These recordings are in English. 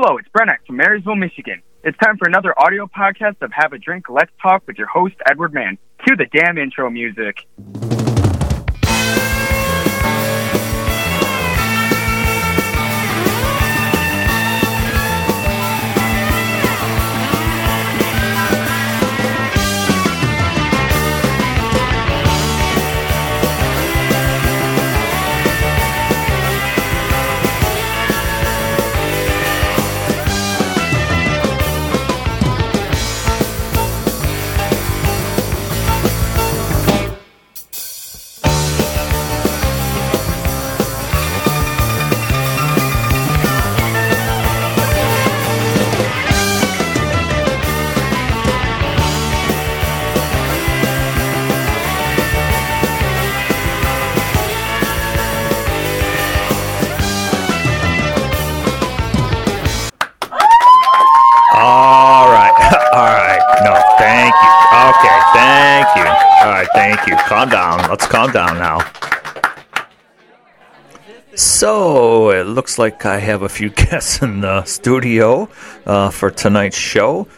Hello, it's Brennan from Marysville, Michigan. It's time for another audio podcast of Have a Drink, Let's Talk with your host, Edward Mann. Cue the damn intro music. Thank you. All right, thank you. Calm down. Let's calm down now. So, it looks like I have a few guests in the studio uh, for tonight's show.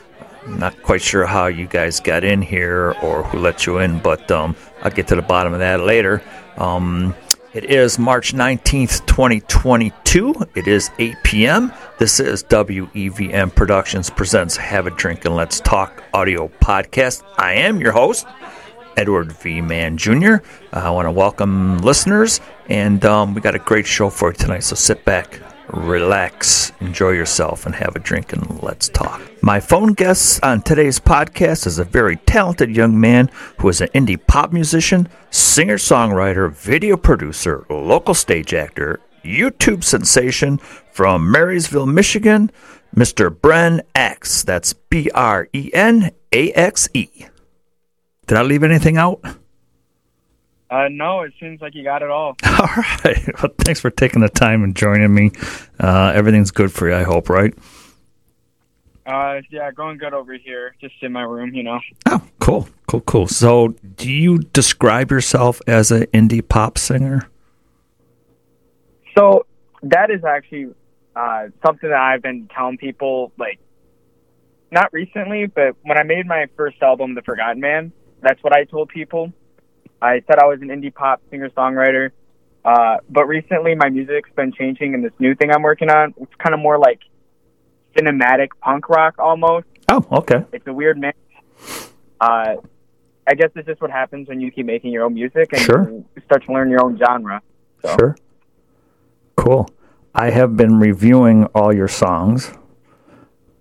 Not quite sure how you guys got in here or who let you in, but um, I'll get to the bottom of that later. Um, it is March 19th, 2022. It is 8 p.m. This is WEVM Productions presents Have a Drink and Let's Talk audio podcast. I am your host, Edward V. Mann Jr. I want to welcome listeners, and um, we got a great show for you tonight, so sit back, relax, enjoy yourself, and have a drink and let's talk. My phone guest on today's podcast is a very talented young man who is an indie pop musician, singer songwriter, video producer, local stage actor, YouTube sensation from Marysville, Michigan, Mr. Bren X. That's B R E N A X E. Did I leave anything out? Uh, no, it seems like you got it all. All right. Well, thanks for taking the time and joining me. Uh, everything's good for you, I hope, right? Uh, yeah, going good over here. Just in my room, you know. Oh, cool, cool, cool. So, do you describe yourself as an indie pop singer? So that is actually uh, something that I've been telling people, like, not recently, but when I made my first album, The Forgotten Man, that's what I told people. I said I was an indie pop singer songwriter. Uh, but recently, my music's been changing, and this new thing I'm working on, it's kind of more like cinematic punk rock almost. Oh, okay. It's a weird mix. Uh, I guess it's just what happens when you keep making your own music and Sure. you start to learn your own genre. So. Sure. Cool. I have been reviewing all your songs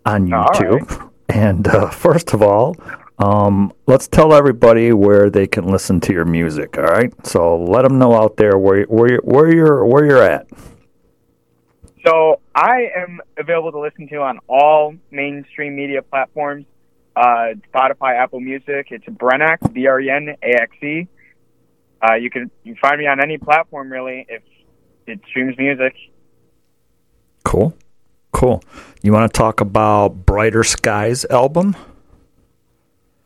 on YouTube. And uh, first of all, um, let's tell everybody where they can listen to your music. All right. So let them know out there where where where you're where you're at. So I am available to listen to on all mainstream media platforms. Uh, Spotify, Apple Music. It's Brenaxe, B R E N A X E. Uh, you can you can find me on any platform really if it streams music. Cool. Cool. You want to talk about Brighter Skies album?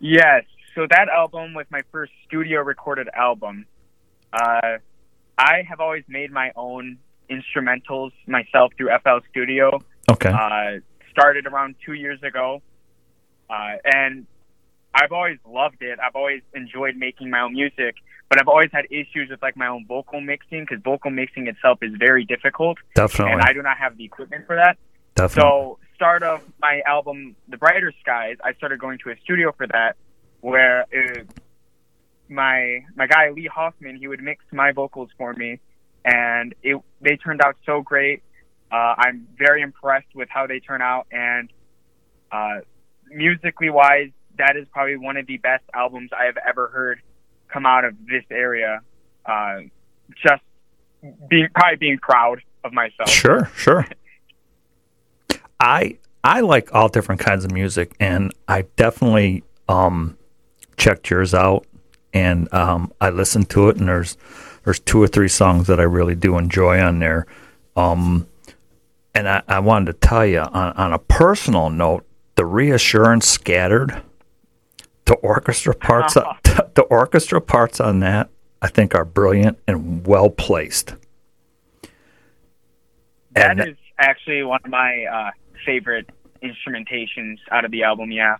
Yes. So that album was my first studio recorded album. Uh, I have always made my own instrumentals myself through FL Studio. Okay. Uh, started around two years ago, uh, and I've always loved it. I've always enjoyed making my own music, but I've always had issues with like my own vocal mixing because vocal mixing itself is very difficult, Definitely. and I do not have the equipment for that. Definitely. So, start of my album, The Brighter Skies, I started going to a studio for that, where uh my my guy Lee Hoffman, he would mix my vocals for me, and it they turned out so great. Uh, I'm very impressed with how they turn out, and uh, musically wise, that is probably one of the best albums I have ever heard come out of this area. Uh, just being probably being proud of myself. Sure, sure. I I like all different kinds of music, and I definitely um, checked yours out, and um, I listened to it, and there's there's two or three songs that I really do enjoy on there. Um, and I, I wanted to tell you on, on a personal note, the reassurance scattered, the orchestra parts, the orchestra parts on that, I think are brilliant and well placed. That And- is actually one of my uh, favorite instrumentations out of the album. Yeah.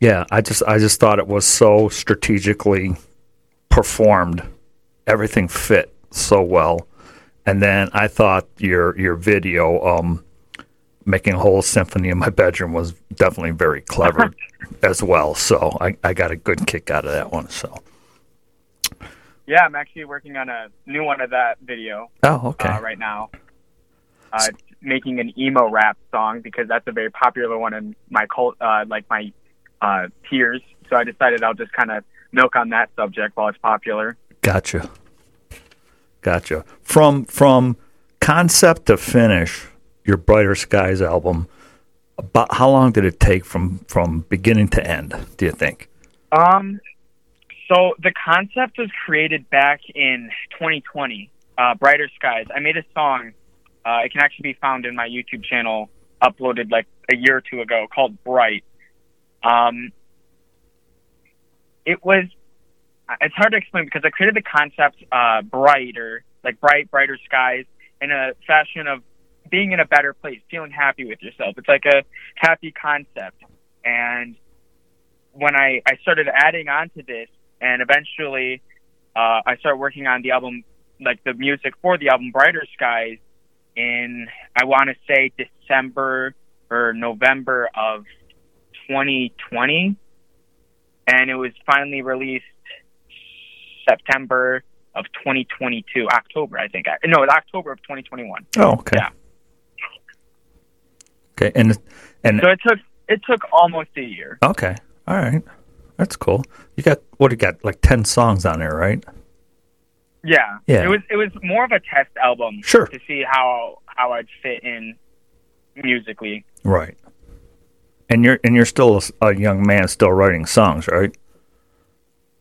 Yeah, I just I just thought it was so strategically performed. Everything fit so well. And then I thought your your video um making a whole symphony in my bedroom was definitely very clever as well. So I, I got a good kick out of that one. So Yeah, I'm actually working on a new one of that video Oh, okay. uh, right now. Uh, making an emo rap song because that's a very popular one in my cult, uh, like my uh, peers. So I decided I'll just kind of milk on that subject while it's popular. Gotcha. Gotcha. From from concept to finish, your Brighter Skies album, about how long did it take from from beginning to end, do you think? Um, so the concept was created back in 2020. Uh, Brighter Skies. I made a song. Uh, it can actually be found in my YouTube channel, uploaded like a year or two ago, called Bright. Um, it was. It's hard to explain because I created the concept uh, brighter, like bright, brighter skies, in a fashion of being in a better place, feeling happy with yourself. It's like a happy concept, and when I, I started adding on to this and eventually uh, I started working on the album, like the music for the album Brighter Skies in, I want to say December or November of 2020. And it was finally released September of 2022, October, I think. No, October of 2021. Oh, okay. Yeah. Okay, and and So it took, it took almost a year. okay, all right, that's cool. You got what? You got like ten songs on there, right? Yeah. Yeah. It was it was more of a test album Sure. to see how how I'd fit in musically. Right. And you're and you're still a, a young man, still writing songs, right?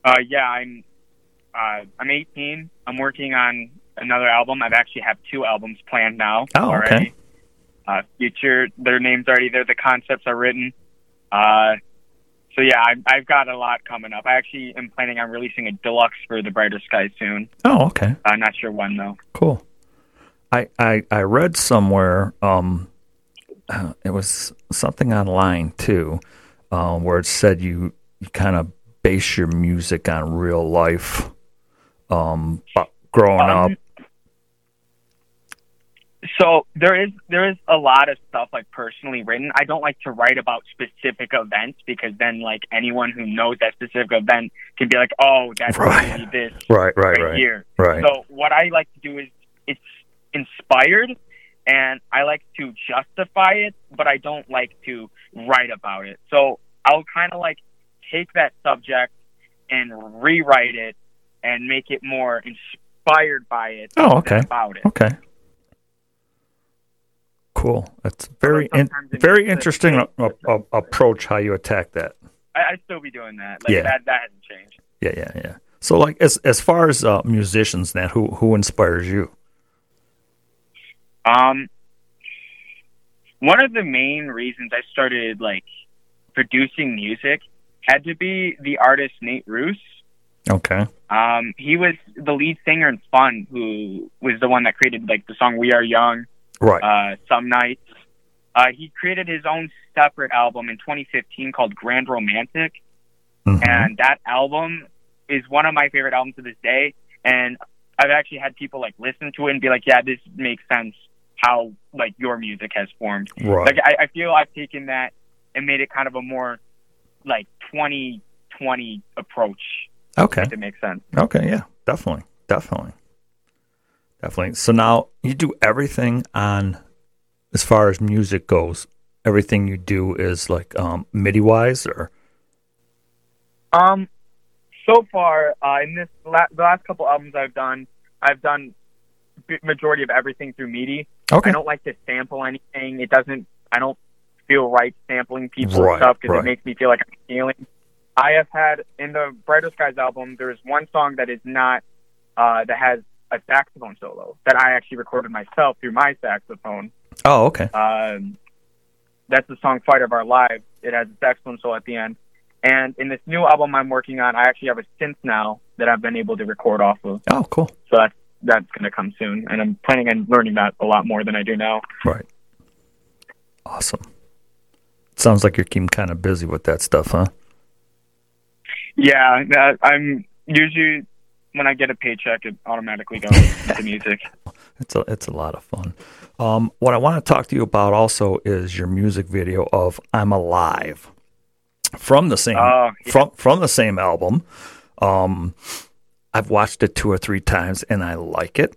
Uh yeah, I'm uh I'm 18. I'm working on another album. I've actually have two albums planned now Oh, okay. Uh future their names already there, the concepts are written. Uh so yeah, I, I've got a lot coming up. I actually am planning on releasing a deluxe for the Brighter Sky soon. Oh, okay. I'm not sure when though. Cool. I I, I read somewhere um uh, it was something online too, uh, where it said you you kind of base your music on real life. Um, growing up. So there is there is a lot of stuff like personally written. I don't like to write about specific events because then like anyone who knows that specific event can be like, oh, that's Right. this Right, right, right, right, here. right. So what I like to do is it's inspired and I like to justify it, but I don't like to write about it. So I'll kind of like take that subject and rewrite it and make it more inspired by it Oh, okay. about it. Okay. Cool. That's very in, very interesting a, a, a- approach how you attack that. I, I'd still be doing that. Like Yeah. that that hasn't changed. Yeah, yeah, yeah. So like as as far as uh, musicians, then who who inspires you? Um, one of the main reasons I started like producing music had to be the artist Nate Ruess. Okay. Um, he was the lead singer in Fun, who was the one that created like the song "We Are Young," Right. uh, "Some Nights." Uh, he created his own separate album in 2015 called Grand Romantic, Mhm. and that album is one of my favorite albums to this day. And I've actually had people like listen to it and be like, "Yeah, this makes sense how like your music has formed." Right. Like I, I feel I've taken that and made it kind of a more like 2020 approach. Okay. If it makes sense. Okay. Yeah. Definitely. Definitely. Definitely. So now you do everything on, as far as music goes. Everything you do is like um, MIDI wise, or Um, so far uh, in this la- the last couple albums I've done, I've done b- majority of everything through MIDI. okay. I don't like to sample anything. It doesn't. I don't feel right sampling people's Right, stuff because right. it makes me feel like I'm stealing. I have had in the Brighter Skies album. There's one song that is not uh, that has a saxophone solo that I actually recorded myself through my saxophone. Oh, okay. Um, that's the song "Fight of Our Lives." It has a saxophone solo at the end. And in this new album I'm working on, I actually have a synth now that I've been able to record off of. Oh, cool. So that's that's going to come soon, and I'm planning on learning that a lot more than I do now. Right. Awesome. sounds like you're keeping kind of busy with that stuff, huh? Yeah, I'm usually when I get a paycheck, it automatically goes to music. It's a it's a lot of fun. Um, what I want to talk to you about also is your music video of "I'm Alive" from the same Oh, yeah. from from the same album. Um, I've watched it two or three times and I like it.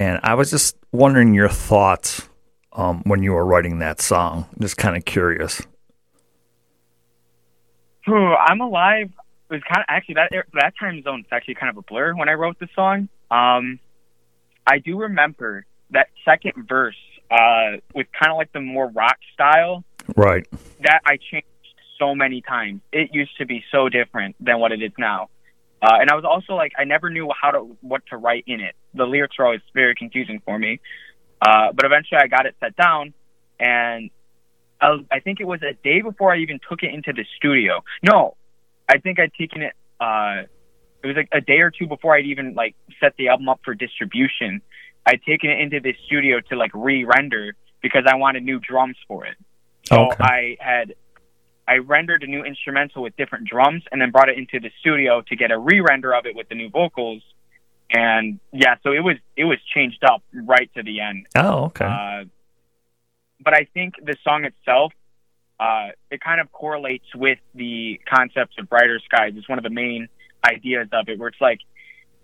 And I was just wondering your thoughts um, when you were writing that song. Just kind of curious. Whew, I'm alive was kind of actually that that time zone is actually kind of a blur when I wrote the song. Um, I do remember that second verse uh, with kind of like the more rock style Right. that I changed so many times. It used to be so different than what it is now. Uh, and I was also like, I never knew how to what to write in it. The lyrics were always very confusing for me. Uh, but eventually, I got it set down, and I, I think it was a day before I even took it into the studio. No, I think I'd taken it. Uh, it was like a day or two before I'd even like set the album up for distribution. I'd taken it into the studio to like re-render because I wanted new drums for it. So Okay. I had I rendered a new instrumental with different drums and then brought it into the studio to get a re-render of it with the new vocals. And yeah, so it was it was changed up right to the end. Oh, okay. Uh, but I think the song itself, uh, it kind of correlates with the concepts of brighter skies. It's one of the main ideas of it, where it's like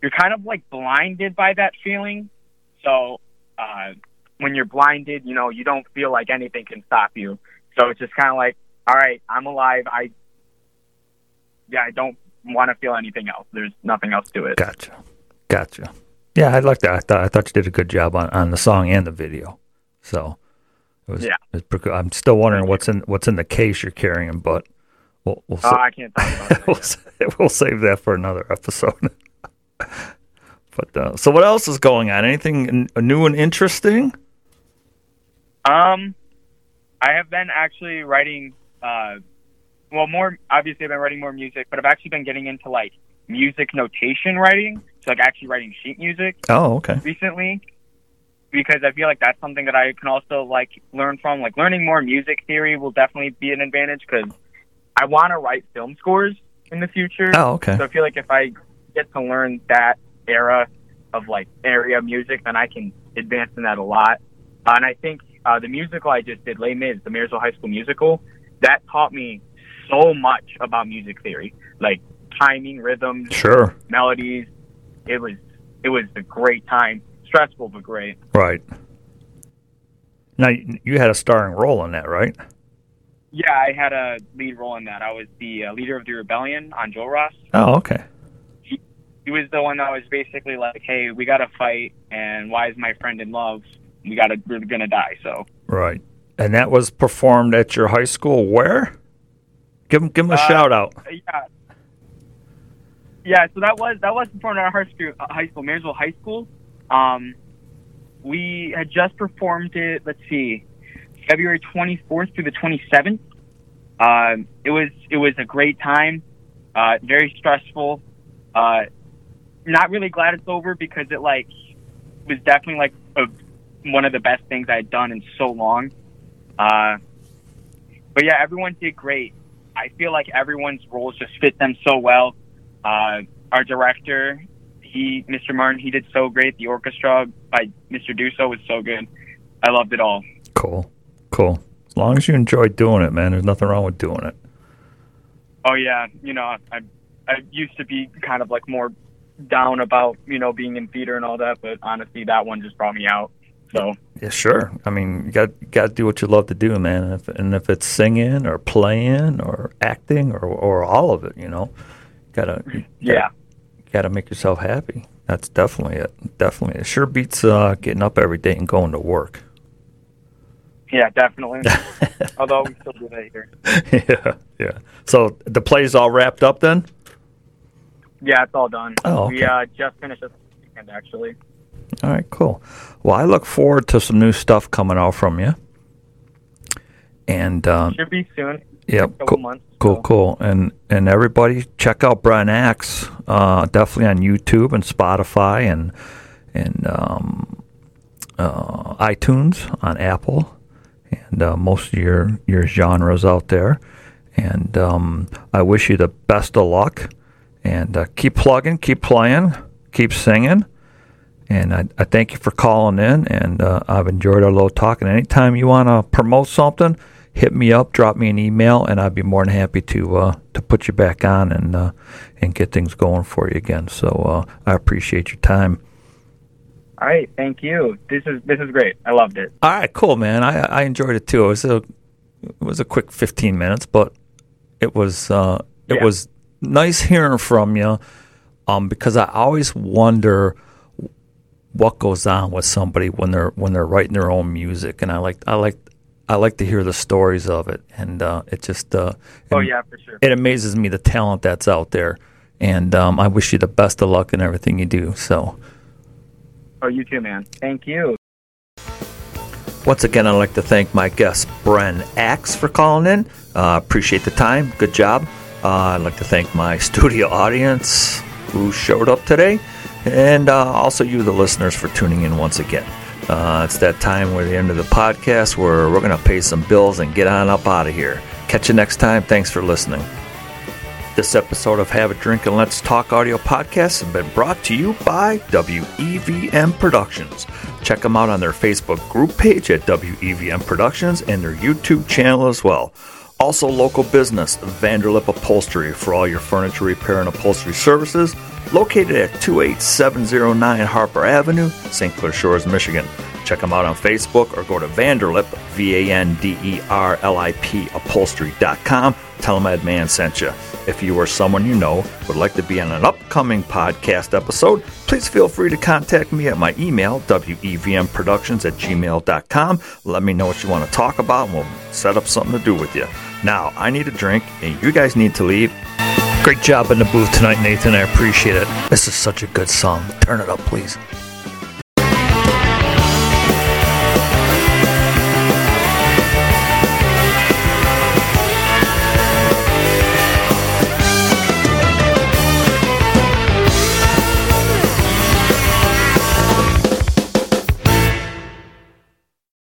you're kind of like blinded by that feeling. So uh, when you're blinded, you know, you don't feel like anything can stop you. So it's just kind of like, all right, I'm alive. I yeah, I don't want to feel anything else. There's nothing else to it. Gotcha. Gotcha. Yeah, I like that. I thought I thought you did a good job on, on the song and the video. So it was, Yeah. it was good. I'm still wondering what's in what's in the case you're carrying, but we'll we'll, Oh, I can't talk about we'll, we'll save that for another episode. but uh, so what else is going on? Anything n- new and interesting? Um, I have been actually writing. Uh, well, more obviously, I've been writing more music, but I've actually been getting into like music notation writing. So, like, actually writing sheet music Oh, okay. recently, because I feel like that's something that I can also like learn from. Like, learning more music theory will definitely be an advantage because I want to write film scores in the future. Oh, okay. So I feel like if I get to learn that era of like area music, then I can advance in that a lot. Uh, and I think uh, the musical I just did, Les Mis, the Marysville High School musical, that taught me so much about music theory, like timing, rhythms, Sure. melodies. It was it was a great time, stressful but great. Right. Now you had a starring role in that, right? Yeah, I had a lead role in that. I was the uh, leader of the rebellion Enjolras. Oh, okay. he was the one that was basically like, "Hey, we got to fight, and why is my friend in love? We got to, we're gonna die." So, Right. And that was performed at your high school. Where? Give him give him a Uh, shout out. yeah, yeah. So that was that was performed at our high school, uh, high school, High School. Um, we had just performed it. Let's see, February 24th through the 27th. Um, it was it was a great time. Uh, very stressful. Uh, not really glad it's over because it like was definitely like a, one of the best things I had done in so long. Uh, but yeah, everyone did great. I feel like everyone's roles just fit them so well. Uh, our director, he, Mr. Martin, he did so great. The orchestra by Mr. Duso was so good. I loved it all. Cool. Cool. As long as you enjoy doing it, man, there's nothing wrong with doing it. Oh yeah, you know, I I used to be kind of like more down about you know being in theater and all that, but honestly, that one just brought me out. So Yeah, sure. I mean, you got you got to do what you love to do, man. And if, and if it's singing or playing or acting or or all of it, you know, gotta yeah, gotta make yourself happy. That's definitely it. Definitely, it sure beats uh, getting up every day and going to work. yeah, definitely. Although we still do that here. yeah, yeah. So the play's all wrapped up then. Yeah, it's all done. Oh, We uh, just finished this weekend actually. All right, cool. Well, I look forward to some new stuff coming out from you. And um, Should be soon. Yeah, cool, months. cool, so. cool. And and everybody check out Brian Axe. Uh, definitely on YouTube and Spotify and and um, uh, iTunes on Apple. and uh, most of your your genres out there. And um, I wish you the best of luck. And uh, keep plugging, keep playing, keep singing. And I, I thank you for calling in. And uh, I've enjoyed our little talk. And anytime you want to promote something, hit me up, drop me an email, and I'd be more than happy to uh, to put you back on and uh, and get things going for you again. So uh, I appreciate your time. All right, thank you. This is this is great. I loved it. All right, cool, man. I I enjoyed it too. It was a it was a quick fifteen minutes, but it was uh, it Yeah. was nice hearing from you. Um, because I always wonder what goes on with somebody when they're when they're writing their own music, and I like I like I like to hear the stories of it, and uh, it just uh, Oh it- yeah, for sure. it amazes me the talent that's out there, and um, I wish you the best of luck in everything you do. So. Oh, you too, man. Thank you. Once again, I'd like to thank my guest, Bren Axe, for calling in. Uh, appreciate the time. Good job. Uh, I'd like to thank my studio audience who showed up today, and uh, also you, the listeners, for tuning in once again. Uh, it's that time where the end of the podcast where we're going to pay some bills and get on up out of here. Catch you next time. Thanks for listening. This episode of Have a Drink and Let's Talk audio podcast has been brought to you by WEVM Productions. Check them out on their Facebook group page at WEVM Productions and their YouTube channel as well. Also, local business Vanderlip Upholstery for all your furniture repair and upholstery services, located at 28709 Harper Avenue, St. Clair Shores, Michigan. Check them out on Facebook or go to Vanderlip, V A N D E R L I P upholstery.com. Tell them Ed Man sent you. If you or someone you know would like to be on an upcoming podcast episode, please feel free to contact me at my email, wevmproductions at gmail.com. Let me know what you want to talk about, and we'll set up something to do with you. Now, I need a drink, and you guys need to leave. Great job in the booth tonight, Nathan. I appreciate it. This is such a good song. Turn it up, please.